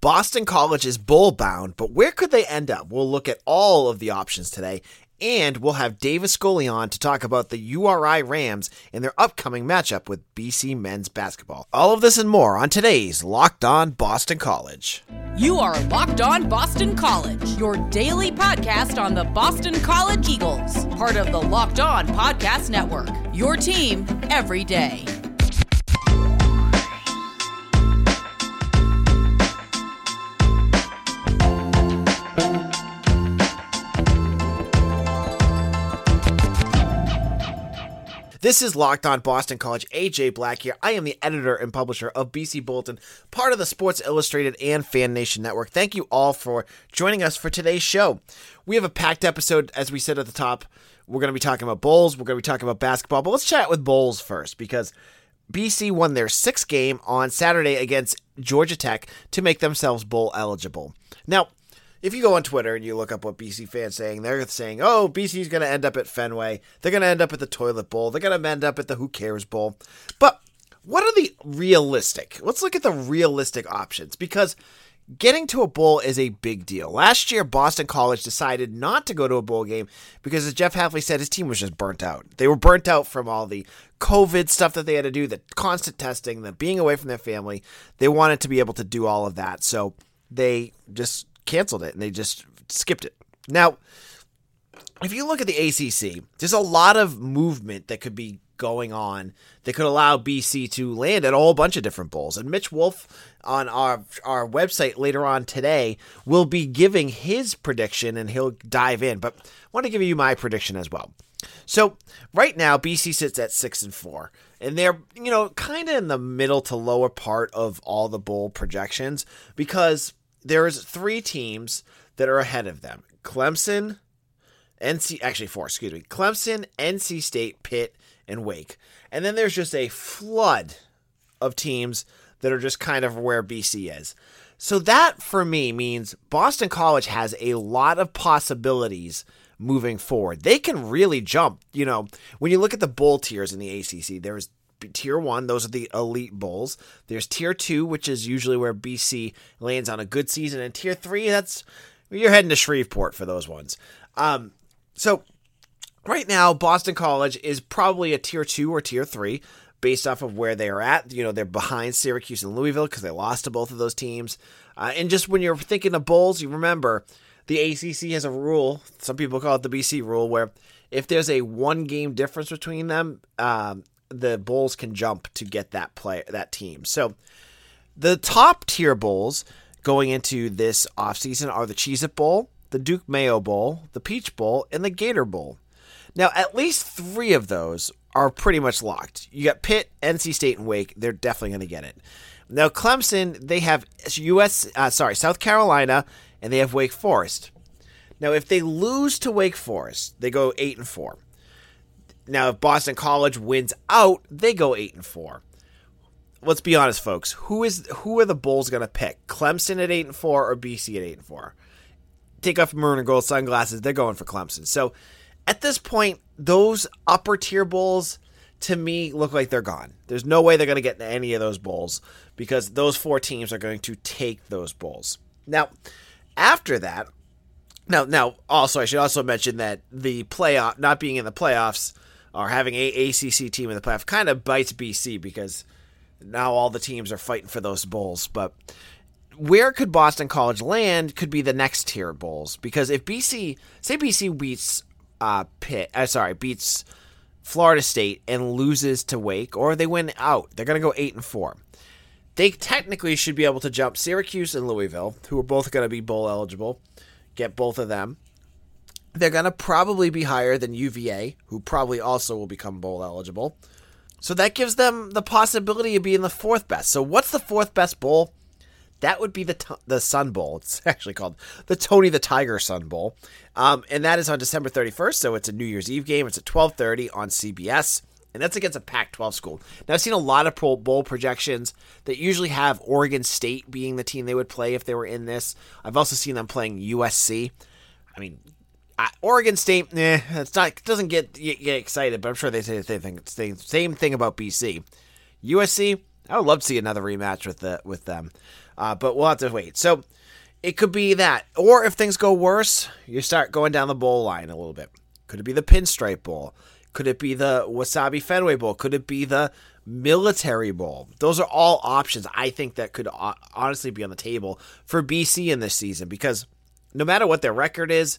Boston College is bowl bound, but where could they end up? We'll look at all of the options today, and we'll have Davis Scully on to talk about the URI Rams and their upcoming matchup with BC men's basketball. All of this and more on today's Locked On Boston College. You are Locked On Boston College, your daily podcast on the Boston College Eagles, part of the Locked On Podcast Network. Your team every day. This is Locked On Boston College. AJ Black here. I am the editor and publisher of BC Bulletin, part of the Sports Illustrated and Fan Nation Network. Thank you all for joining us for today's show. We have a packed episode, as we said at the top. We're going to be talking about bowls, we're going to be talking about basketball, but let's chat with bowls first because BC won their sixth game on Saturday against Georgia Tech to make themselves bowl eligible. Now, if you go on Twitter and you look up what BC fans saying, they're saying, "Oh, BC's going to end up at Fenway. They're going to end up at the Toilet Bowl. They're going to end up at the Who Cares Bowl." But what are the realistic? Let's look at the realistic options because getting to a bowl is a big deal. Last year, Boston College decided not to go to a bowl game because, as Jeff Hafley said, his team was just burnt out. They were burnt out from all the COVID stuff that they had to do, the constant testing, the being away from their family. They wanted to be able to do all of that, so they just canceled it and they just skipped it. Now, if you look at the ACC, there's a lot of movement that could be going on that could allow BC to land at a whole bunch of different bowls. And Mitch Wolf on our our website later on today will be giving his prediction and he'll dive in. But I want to give you my prediction as well. So right now BC sits at six and four. And they're, you know, kind of in the middle to lower part of all the bowl projections because there's three teams that are ahead of them. Clemson, NC actually four, excuse me. Clemson, NC State, Pitt, and Wake. And then there's just a flood of teams that are just kind of where BC is. So that for me means Boston College has a lot of possibilities moving forward. They can really jump. You know, when you look at the bowl tiers in the ACC, there's tier one, those are the elite bowls. There's tier two, which is usually where BC lands on a good season, and tier three, that's you're heading to Shreveport for those ones. Um, so right now, Boston College is probably a tier two or tier three based off of where they are at. You know, they're behind Syracuse and Louisville because they lost to both of those teams. Uh, and just when you're thinking of bowls, you remember the ACC has a rule. Some people call it the BC rule, where if there's a one game difference between them, um, the bowls can jump to get that play that team. So the top tier bowls going into this offseason are the Cheez It Bowl, the Duke Mayo Bowl, the Peach Bowl, and the Gator Bowl. Now, at least three of those are pretty much locked. You got Pitt, NC State, and Wake. They're definitely going to get it. Now, Clemson, they have U.S. Uh, sorry, South Carolina, and they have Wake Forest. Now, if they lose to Wake Forest, they go eight and four. Now, if Boston College wins out, they go eight and four. Let's be honest, folks. Who is who are the Bulls going to pick? Clemson at eight and four or BC at eight and four? Take off maroon and gold sunglasses. They're going for Clemson. So, at this point, those upper tier Bulls to me look like they're gone. There's no way they're going to get any of those bowls because those four teams are going to take those bowls. Now, after that, now now also I should also mention that the playoff not being in the playoffs or having a ACC team in the playoff kind of bites BC because now all the teams are fighting for those bowls. But where could Boston College land could be the next tier bowls because if BC say BC beats uh Pitt, uh, sorry beats Florida State and loses to Wake, or they win out, they're going to go eight and four. They technically should be able to jump Syracuse and Louisville, who are both going to be bowl eligible, get both of them. They're going to probably be higher than UVA, who probably also will become bowl eligible. So that gives them the possibility of being the fourth best. So what's the fourth best bowl? That would be the the Sun Bowl. It's actually called the Tony the Tiger Sun Bowl, um, and that is on December 31st. So it's a New Year's Eve game. It's at 12:30 on CBS, and that's against a Pac-12 school. Now I've seen a lot of pro bowl projections that usually have Oregon State being the team they would play if they were in this. I've also seen them playing USC. I mean, Oregon State, eh, it's not it doesn't get get excited, but I'm sure they say the same thing, same, same thing about BC. USC, I would love to see another rematch with the with them. Uh, but we'll have to wait. So it could be that, or if things go worse, you start going down the bowl line a little bit. Could it be the Pinstripe Bowl? Could it be the Wasabi Fenway Bowl? Could it be the Military Bowl? Those are all options I think that could uh, honestly be on the table for BC in this season because no matter what their record is,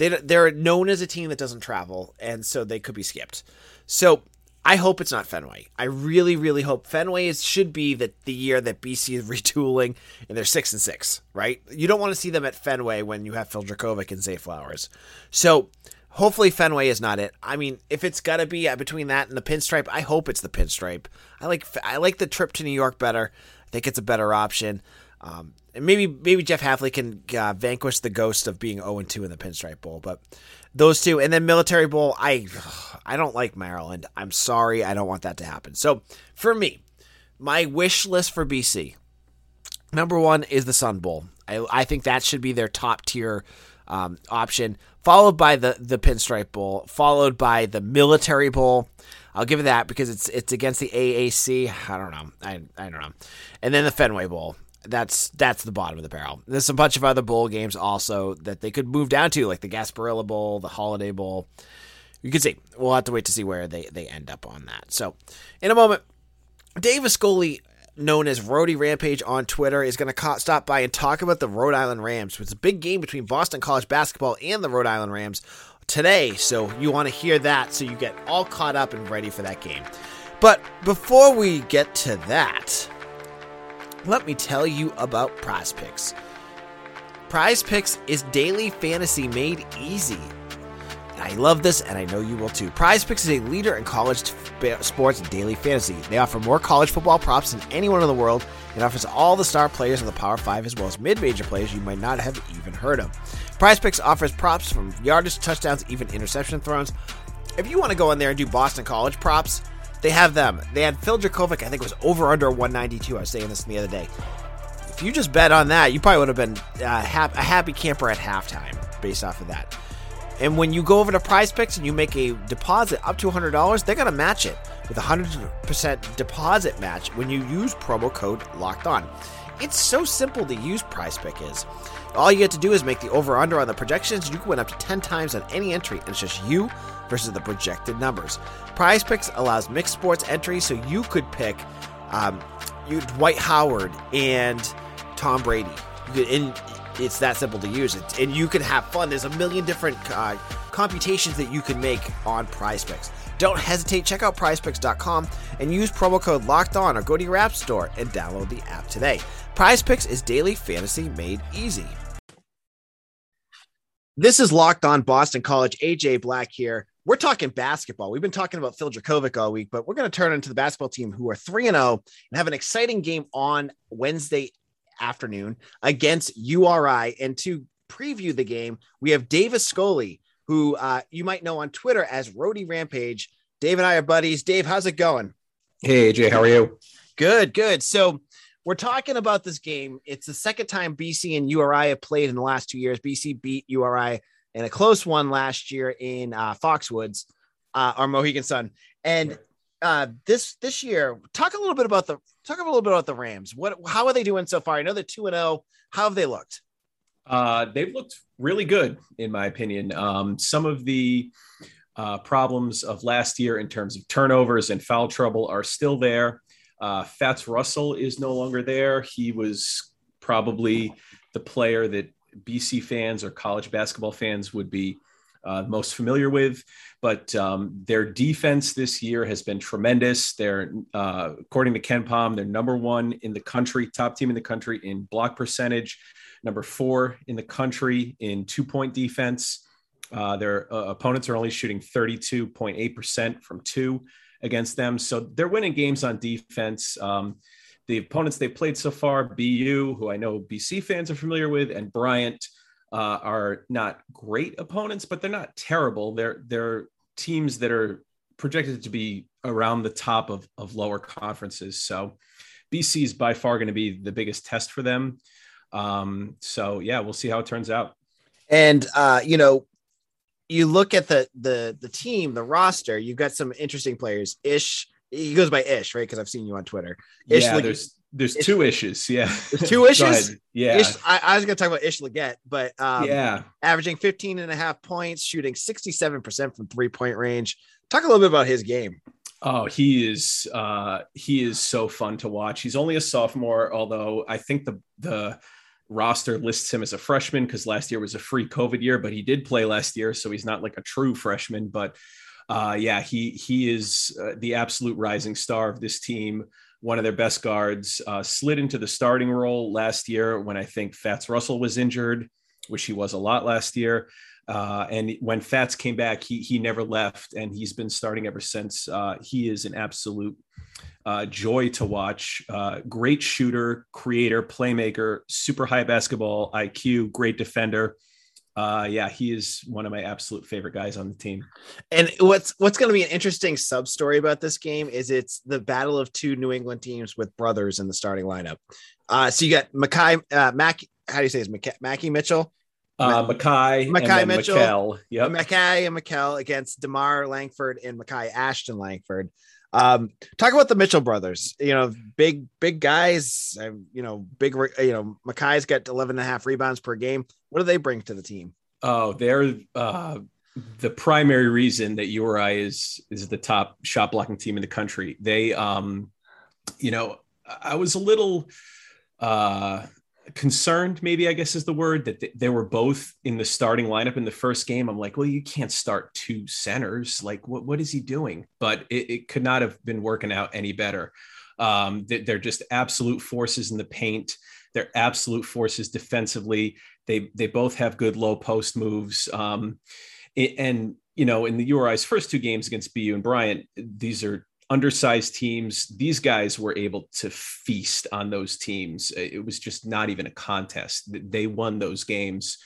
they they're known as a team that doesn't travel, and so they could be skipped. So I hope it's not Fenway. I really, really hope Fenway is, should be the, the year that BC is retooling and they're six and six, right? You don't want to see them at Fenway when you have Phil Jurkovec and Zay Flowers. So hopefully Fenway is not it. I mean, if it's got to be uh, between that and the pinstripe, I hope it's the pinstripe. I like I like the trip to New York better. I think it's a better option. Um, and maybe maybe Jeff Hafley can uh, vanquish the ghost of being 0 2 in the Pinstripe Bowl, but those two, and then Military Bowl, I I don't like Maryland. I'm sorry, I don't want that to happen. So for me, my wish list for BC, number one is the Sun Bowl. I I think that should be their top tier um, option, followed by the the Pinstripe Bowl, followed by the Military Bowl. I'll give it that because it's it's against the AAC. I don't know. I I don't know. And then the Fenway Bowl that's that's the bottom of the barrel. There's a bunch of other bowl games also that they could move down to, like the Gasparilla Bowl, the Holiday Bowl. You can see. We'll have to wait to see where they, they end up on that. So, in a moment, Dave Ascoli, known as Rhody Rampage on Twitter, is going to stop by and talk about the Rhode Island Rams. It's a big game between Boston College basketball and the Rhode Island Rams today. So, you want to hear that so you get all caught up and ready for that game. But before we get to that, let me tell you about Prize Picks. Prize Picks is daily fantasy made easy. I love this, and I know you will too. Prize Picks is a leader in college sports daily fantasy. They offer more college football props than anyone in the world and offers all the star players of the Power 5 as well as mid major players you might not have even heard of. Prize Picks offers props from yardage, touchdowns, even interception throws. If you want to go in there and do Boston College props, they have them. They had Phil Jurkovec, I think was over under 192. I was saying this the other day. If you just bet on that, you probably would have been uh, a happy camper at halftime based off of that. And when you go over to Prize Picks and you make a deposit up to $100, they're going to match it with a 100% deposit match when you use promo code Locked On. It's so simple to use Prize Pick is. All you have to do is make the over under on the projections. You can win up to 10 times on any entry, and it's just you versus the projected numbers. Prize Picks allows mixed sports entry, so you could pick um, you, Dwight Howard and Tom Brady. Could, and it's that simple to use it, and you can have fun. There's a million different uh, computations that you can make on Prize Picks. Don't hesitate. Check out PrizePicks.com and use promo code Locked On, or go to your app store and download the app today. Prize Picks is daily fantasy made easy. This is Locked On Boston College. AJ Black here we're talking basketball. We've been talking about Phil Jurkovec all week, but we're going to turn into the basketball team who are 3 and 0 and have an exciting game on Wednesday afternoon against URI. And to preview the game, we have Davis Scully, who uh, you might know on Twitter as Rhody Rampage. Dave and I are buddies. Dave, how's it going? Hey, AJ, how are you? Good, good. So we're talking about this game. It's the second time BC and URI have played in the last two years. BC beat URI in a close one last year in uh, Foxwoods, uh, our Mohegan Sun. And uh, this this year, talk a little bit about the talk a little bit about the Rams. What how are they doing so far? I know they're two and zero. Oh. How have they looked? Uh, they've looked really good, in my opinion. Um, some of the uh, problems of last year in terms of turnovers and foul trouble are still there. Uh, Fats Russell is no longer there. He was probably the player that BC fans or college basketball fans would be uh, most familiar with. But um, their defense this year has been tremendous. They're, uh, according to KenPom, they're number one in the country, top team in the country in block percentage, number four in the country in two point defense. Uh, their uh, opponents are only shooting 32.8% from two against them. So they're winning games on defense. Um, the opponents they've played so far, BU, who I know BC fans are familiar with, and Bryant uh, are not great opponents, but they're not terrible. They're they're teams that are projected to be around the top of, of lower conferences. So BC is by far going to be the biggest test for them. Um, so yeah, we'll see how it turns out. And uh, you know, you look at the the the team, the roster. You've got some interesting players. Ish he goes by Ish, right? Because I've seen you on Twitter. Ish, yeah, there's there's Ish, two issues. Yeah. There's two issues. yeah. Ish, I, I, was going to talk about Ish Leggett, but um, yeah, averaging 15 and a half points, shooting 67% from three point range. Talk a little bit about his game. Oh, he is uh he is so fun to watch. He's only a sophomore, although I think the the roster lists him as a freshman because last year was a free COVID year, but he did play last year, so he's not like a true freshman. But uh, yeah, he he is uh, the absolute rising star of this team. One of their best guards uh, slid into the starting role last year when I think Fats Russell was injured, which he was a lot last year. Uh, and when Fats came back, he he never left, and he's been starting ever since. Uh, he is an absolute uh, joy to watch. Great shooter, creator, playmaker, super high basketball IQ, great defender. Uh, yeah, he is one of my absolute favorite guys on the team. And what's what's going to be an interesting sub story about this game is it's the battle of two New England teams with brothers in the starting lineup. Uh, so you got Makai, uh, Mac. How do you say his Mackie Mitchell? Uh, Makhi, Makhi Mitchell. Yep. Makhi and Makhel against Demar Langford and Makai Ashton Langford. Um, talk about the Mitchell brothers. You know, big, big guys. Uh, you know, big. You know, Makhi's got 11 and a half rebounds per game. What do they bring to the team? Oh, they're uh, the primary reason that URI is is the top shot blocking team in the country. They, um, you know, I was a little uh, concerned, maybe I guess is the word, that they were both in the starting lineup in the first game. I'm like, well, you can't start two centers. Like, what, what is he doing? But it, it could not have been working out any better. Um, they're just absolute forces in the paint. They're absolute forces defensively. They they both have good low post moves. Um, and you know, in the URI's first two games against BU and Bryant, these are undersized teams. These guys were able to feast on those teams. It was just not even a contest. They won those games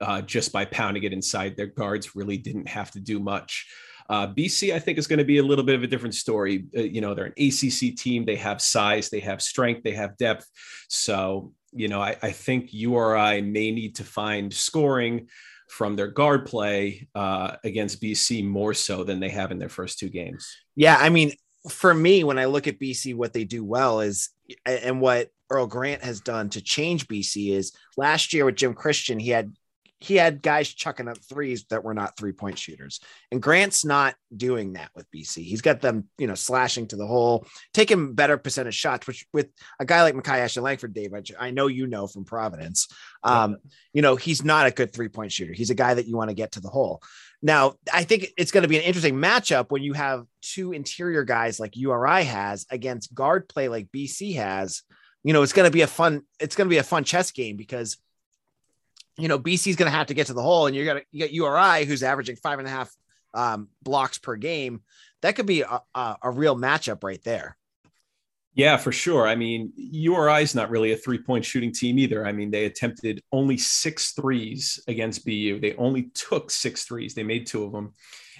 uh, just by pounding it inside. Their guards really didn't have to do much. Uh, BC, I think, is going to be a little bit of a different story. Uh, you know, they're an ACC team. They have size, they have strength, they have depth. So, you know, I, I think URI may need to find scoring from their guard play uh, against BC more so than they have in their first two games. Yeah, I mean, for me, when I look at BC, what they do well is, and what Earl Grant has done to change BC is last year with Jim Christian, he had he had guys chucking up threes that were not three point shooters. And Grant's not doing that with BC. He's got them, you know, slashing to the hole, taking better percentage shots, which with a guy like Makai Ashton Langford, Dave, I know you know from Providence, um, you know, he's not a good three point shooter. He's a guy that you want to get to the hole. Now, I think it's going to be an interesting matchup when you have two interior guys like URI has against guard play like BC has. You know, it's going to be a fun. It's going to be a fun chess game because, you know, BC is going to have to get to the hole, and you're going to you got URI who's averaging five and a half um, blocks per game. That could be a, a, a real matchup right there. Yeah, for sure. I mean, URI is not really a three point shooting team either. I mean, they attempted only six threes against BU. They only took six threes. They made two of them.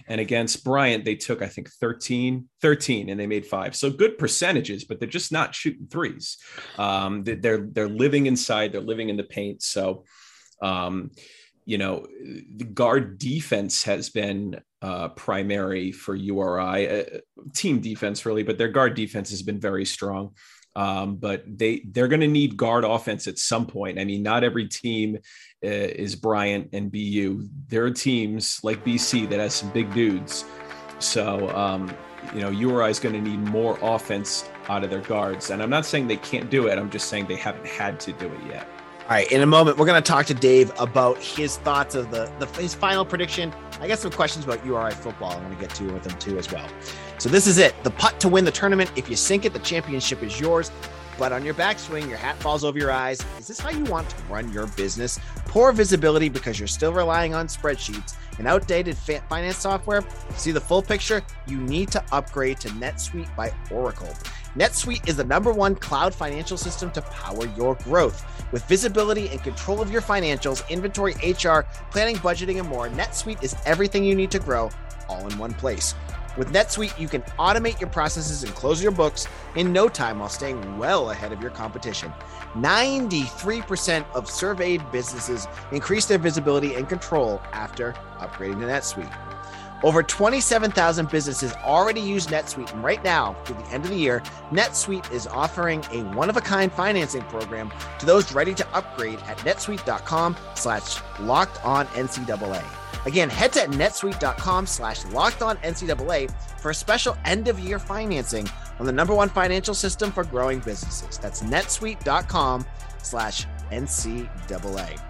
And against Bryant, they took, I think, 13, 13, and they made five. So good percentages, but they're just not shooting threes. Um, they're, they're living inside, they're living in the paint. So, um, you know, the guard defense has been uh, primary for URI, uh, team defense really, but their guard defense has been very strong. Um, but they they're going to need guard offense at some point. I mean, not every team uh, is Bryant and BU. There are teams like BC that has some big dudes. So um, you know, URI is going to need more offense out of their guards. And I'm not saying they can't do it. I'm just saying they haven't had to do it yet. All right, in a moment, we're going to talk to Dave about his thoughts of the, the his final prediction. I got some questions about URI football. I want to get to with him too as well. So this is it: the putt to win the tournament. If you sink it, the championship is yours. But on your backswing, your hat falls over your eyes. Is this how you want to run your business? Poor visibility because you're still relying on spreadsheets and outdated finance software. See the full picture? You need to upgrade to NetSuite by Oracle. NetSuite is the number one cloud financial system to power your growth. With visibility and control of your financials, inventory, HR, planning, budgeting, and more, NetSuite is everything you need to grow all in one place. With NetSuite, you can automate your processes and close your books in no time while staying well ahead of your competition. 93% of surveyed businesses increase their visibility and control after upgrading to NetSuite. Over 27,000 businesses already use NetSuite, and right now, through the end of the year, NetSuite is offering a one-of-a-kind financing program to those ready to upgrade at netsuite.com slash locked on NCAA. Again, head to netsuite.com slash locked on NCAA for a special end of year financing on the number one financial system for growing businesses. That's netsuite.com slash NCAA.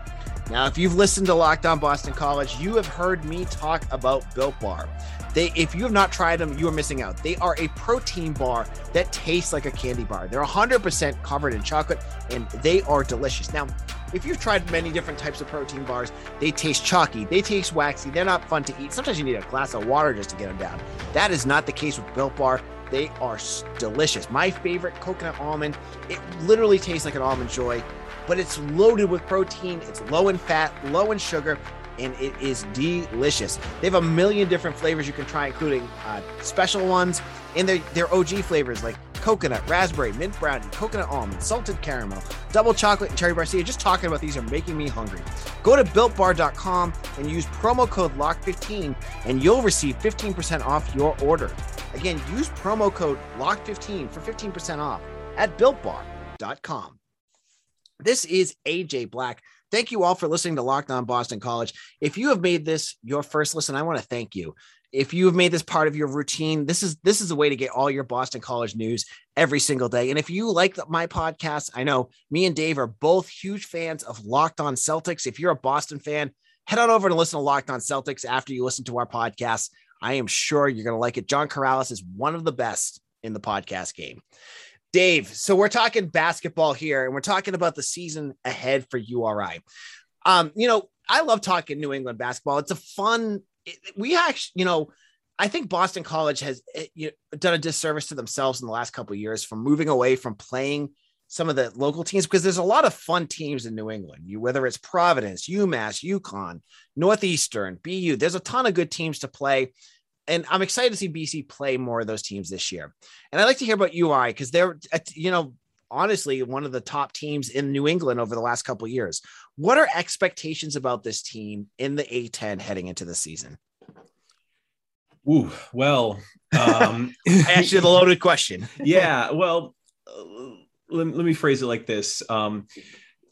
Now, if you've listened to Locked On Boston College, you have heard me talk about Built Bar. They, if you have not tried them, you are missing out. They are a protein bar that tastes like a candy bar. They're 100% covered in chocolate and they are delicious. Now, if you've tried many different types of protein bars, they taste chalky, they taste waxy, they're not fun to eat. Sometimes you need a glass of water just to get them down. That is not the case with Built Bar. They are delicious. My favorite coconut almond, it literally tastes like an almond joy but it's loaded with protein. It's low in fat, low in sugar, and it is delicious. They have a million different flavors you can try, including uh, special ones and their, their OG flavors like coconut, raspberry, mint brownie, coconut almond, salted caramel, double chocolate, and cherry barcia. Just talking about these are making me hungry. Go to builtbar.com and use promo code LOCK15 and you'll receive 15% off your order. Again, use promo code LOCK15 for 15% off at builtbar.com. This is AJ Black. Thank you all for listening to Locked On Boston College. If you have made this your first listen, I want to thank you. If you have made this part of your routine, this is this is a way to get all your Boston College news every single day. And if you like my podcast, I know me and Dave are both huge fans of Locked On Celtics. If you're a Boston fan, head on over and listen to Locked On Celtics after you listen to our podcast. I am sure you're going to like it. John Karalis is one of the best in the podcast game. Dave, so we're talking basketball here, and we're talking about the season ahead for URI. Um, you know, I love talking New England basketball. It's a fun. We actually, you know, I think Boston College has eh, you know, done a disservice to themselves in the last couple years from moving away from playing some of the local teams because there's a lot of fun teams in New England. You whether it's Providence, UMass, UConn, Northeastern, BU. There's a ton of good teams to play and I'm excited to see BC play more of those teams this year. And I'd like to hear about UI because they're, you know, honestly one of the top teams in New England over the last couple years. What are expectations about this team in the A10 heading into the season? Ooh, well, um, I asked you the loaded question. yeah, well, uh, let, let, me phrase it like this. Um,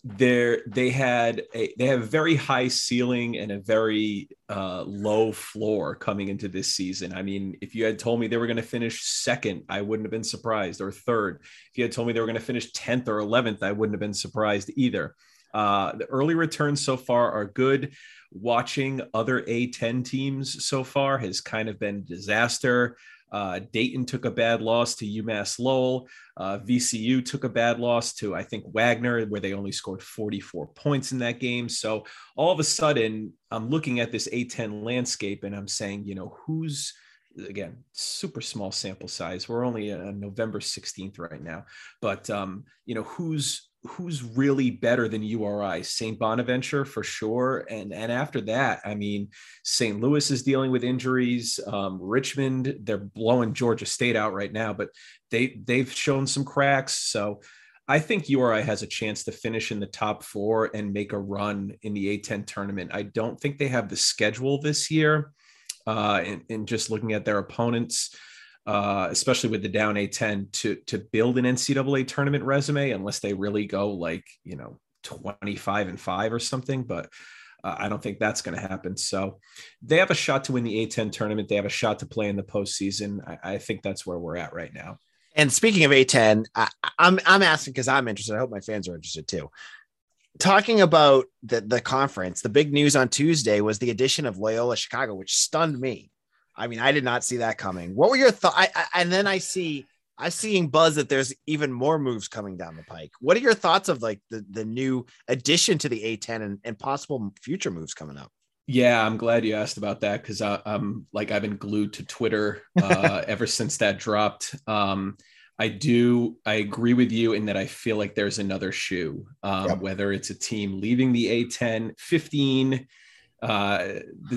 there they had a they have a very high ceiling and a very uh, low floor coming into this season. I mean, if you had told me they were going to finish second, I wouldn't have been surprised, or third. If you had told me they were going to finish tenth or eleventh, I wouldn't have been surprised either. Uh, the early returns so far are good. Watching other A10 teams so far has kind of been disaster. Uh, Dayton took a bad loss to UMass Lowell. Uh, VCU took a bad loss to, I think, Wagner, where they only scored 44 points in that game. So all of a sudden, I'm looking at this A10 landscape and I'm saying, you know, who's again super small sample size we're only on november 16th right now but um you know who's who's really better than URI? St. Bonaventure for sure. And and after that, I mean, St. Louis is dealing with injuries. Um, Richmond, they're blowing Georgia State out right now, but they they've shown some cracks. So I think URI has a chance to finish in the top four and make a run in the A10 tournament. I don't think they have the schedule this year. Uh, and, and just looking at their opponents, uh, especially with the down A10 to to build an NCAA tournament resume unless they really go like you know 25 and five or something. But uh, I don't think that's going to happen. So they have a shot to win the A10 tournament. They have a shot to play in the postseason. I, I think that's where we're at right now. And speaking of A10, I, I'm I'm asking because I'm interested. I hope my fans are interested too talking about the the conference, the big news on Tuesday was the addition of Loyola Chicago, which stunned me. I mean, I did not see that coming. What were your thoughts? And then I see, I'm seeing buzz that there's even more moves coming down the pike. What are your thoughts of like the, the new addition to the A10 and, and possible future moves coming up? Yeah, I'm glad you asked about that because I'm like I've been glued to Twitter uh, ever since that dropped. Um, I do. I agree with you in that I feel like there's another shoe, um, yep. whether it's a team leaving the A10, 15. Uh,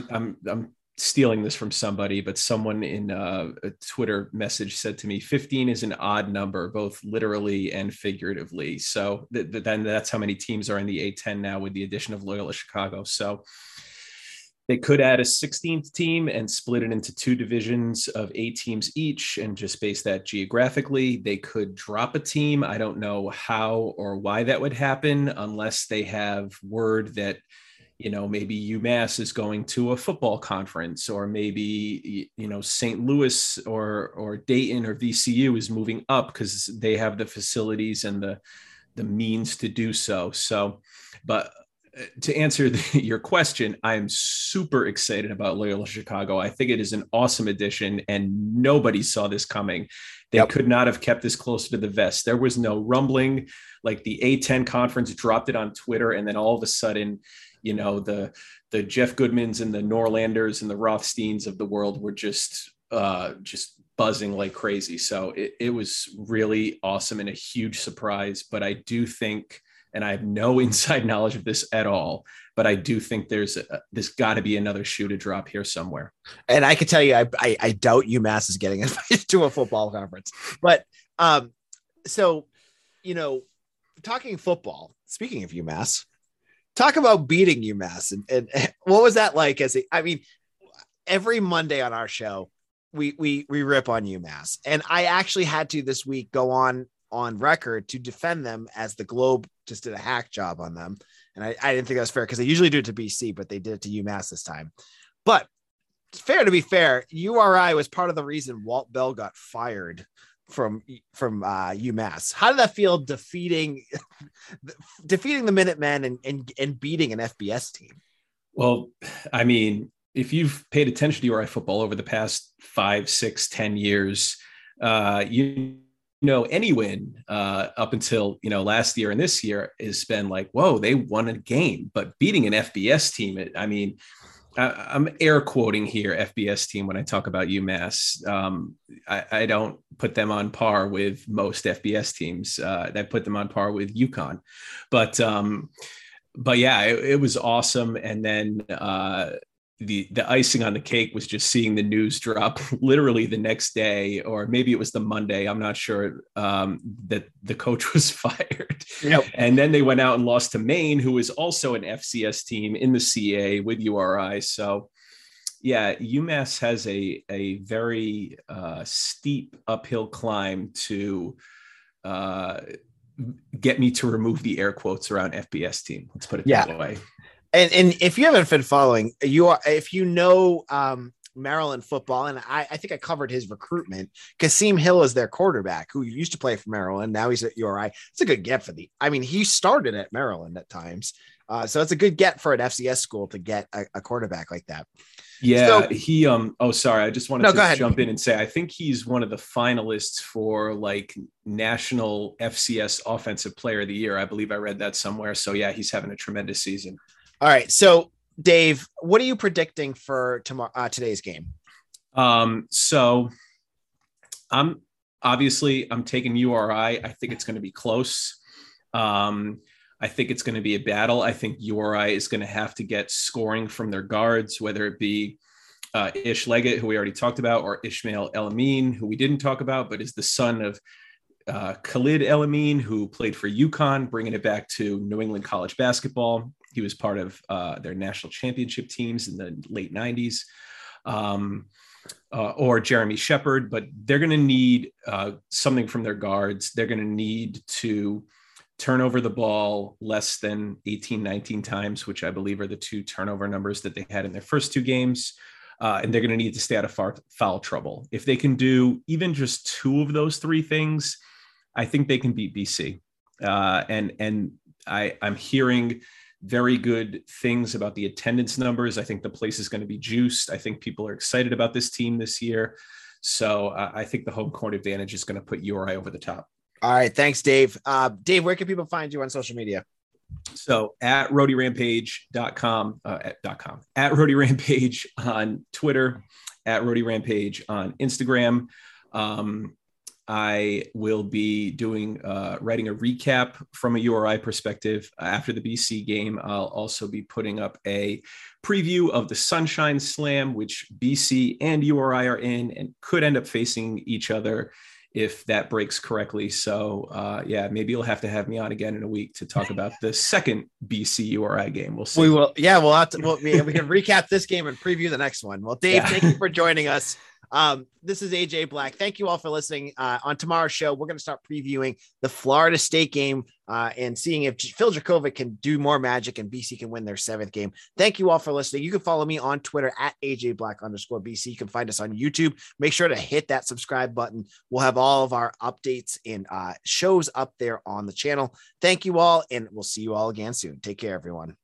I'm I'm stealing this from somebody, but someone in uh, a Twitter message said to me, 15 is an odd number, both literally and figuratively. So th- then that's how many teams are in the A10 now with the addition of Loyola Chicago. So they could add a 16th team and split it into two divisions of eight teams each and just base that geographically. They could drop a team. I don't know how or why that would happen unless they have word that you know maybe UMass is going to a football conference or maybe you know St. Louis or or Dayton or VCU is moving up because they have the facilities and the the means to do so. So but to answer the, your question, I am super excited about Loyola Chicago. I think it is an awesome addition, and nobody saw this coming. They yep. could not have kept this closer to the vest. There was no rumbling. Like the A10 conference dropped it on Twitter, and then all of a sudden, you know the the Jeff Goodmans and the Norlanders and the Rothsteins of the world were just uh, just buzzing like crazy. So it, it was really awesome and a huge surprise. But I do think, and I have no inside knowledge of this at all, but I do think there's a, there's got to be another shoe to drop here somewhere. And I can tell you, I, I, I doubt UMass is getting invited to a football conference. But um, so you know, talking football. Speaking of UMass, talk about beating UMass and, and, and what was that like as a, I mean every Monday on our show we we we rip on UMass and I actually had to this week go on on record to defend them as the Globe just did a hack job on them and I, I didn't think that was fair because they usually do it to BC but they did it to UMass this time but it's fair to be fair URI was part of the reason Walt Bell got fired from from uh, UMass. How did that feel defeating defeating the Minutemen and, and and beating an FBS team? Well, I mean, if you've paid attention to URI football over the past five, six, ten years, uh, you know any win uh, up until you know last year and this year has been like, whoa, they won a game, but beating an FBS team, it, I mean, I, am air quoting here FBS team when I talk about UMass. Um, I, I, don't put them on par with most FBS teams. Uh, I put them on par with UConn, but um, but yeah, it, it was awesome. And then uh, the the icing on the cake was just seeing the news drop literally the next day or maybe it was the monday i'm not sure um, that the coach was fired yep. and then they went out and lost to maine who was also an fcs team in the CAA with uri so yeah umass has a a very uh, steep uphill climb to uh, get me to remove the air quotes around fbs team let's put it yeah. that way and and if you haven't been following, you are if you know um, Maryland football, and I, I think I covered his recruitment. Kasim Hill is their quarterback, who used to play for Maryland. Now he's at URI. It's a good get for the. I mean, he started at Maryland at times, uh, so it's a good get for an FCS school to get a, a quarterback like that. Yeah, so, he um oh sorry, I just wanted no, to jump in and say I think he's one of the finalists for like national FCS offensive player of the year. I believe I read that somewhere. So yeah, he's having a tremendous season. All right. So, Dave, what are you predicting for tomorrow uh, today's game? Um, so I'm obviously I'm taking URI. I think it's going to be close. Um, I think it's going to be a battle. I think URI is going to have to get scoring from their guards, whether it be uh, Ish Leggett, who we already talked about, or Ishmael El-Amin, who we didn't talk about, but is the son of uh, Khalid El-Amin, who played for UConn, bringing it back to New England college basketball. He was part of uh, their national championship teams in the late 90s. Um, uh, or Jeremy Shepard, but they're going to need uh, something from their guards. They're going to need to turn over the ball less than 18, 19 times, which I believe are the two turnover numbers that they had in their first two games. Uh, and they're going to need to stay out of foul, foul trouble. If they can do even just two of those three things, I think they can beat BC. Uh, and and I, I'm hearing very good things about the attendance numbers. I think the place is going to be juiced. I think people are excited about this team this year. So uh, I think the home court advantage is going to put URI over the top. All right. Thanks, Dave. Uh, Dave, where can people find you on social media? So at rhodyrampage.com, uh, at, dot .com, at Rhody Rampage on Twitter, at Rhody Rampage on Instagram. Um, I will be doing uh, writing a recap from a URI perspective after the BC game. I'll also be putting up a preview of the Sunshine Slam, which BC and URI are in and could end up facing each other if that breaks correctly. So uh, yeah, maybe you'll have to have me on again in a week to talk about the second BC URI game. We'll see. We will. Yeah, we'll have to. We'll, we, we can recap this game and preview the next one. Well, Dave, yeah. thank you for joining us. Um, this is AJ Black. Thank you all for listening. Uh, on tomorrow's show, we're going to start previewing the Florida State game uh, and seeing if Phil Jurkovec can do more magic and BC can win their seventh game. Thank you all for listening. You can follow me on Twitter at AJ Black underscore BC. You can find us on YouTube. Make sure to hit that subscribe button. We'll have all of our updates and uh, shows up there on the channel. Thank you all, and we'll see you all again soon. Take care, everyone.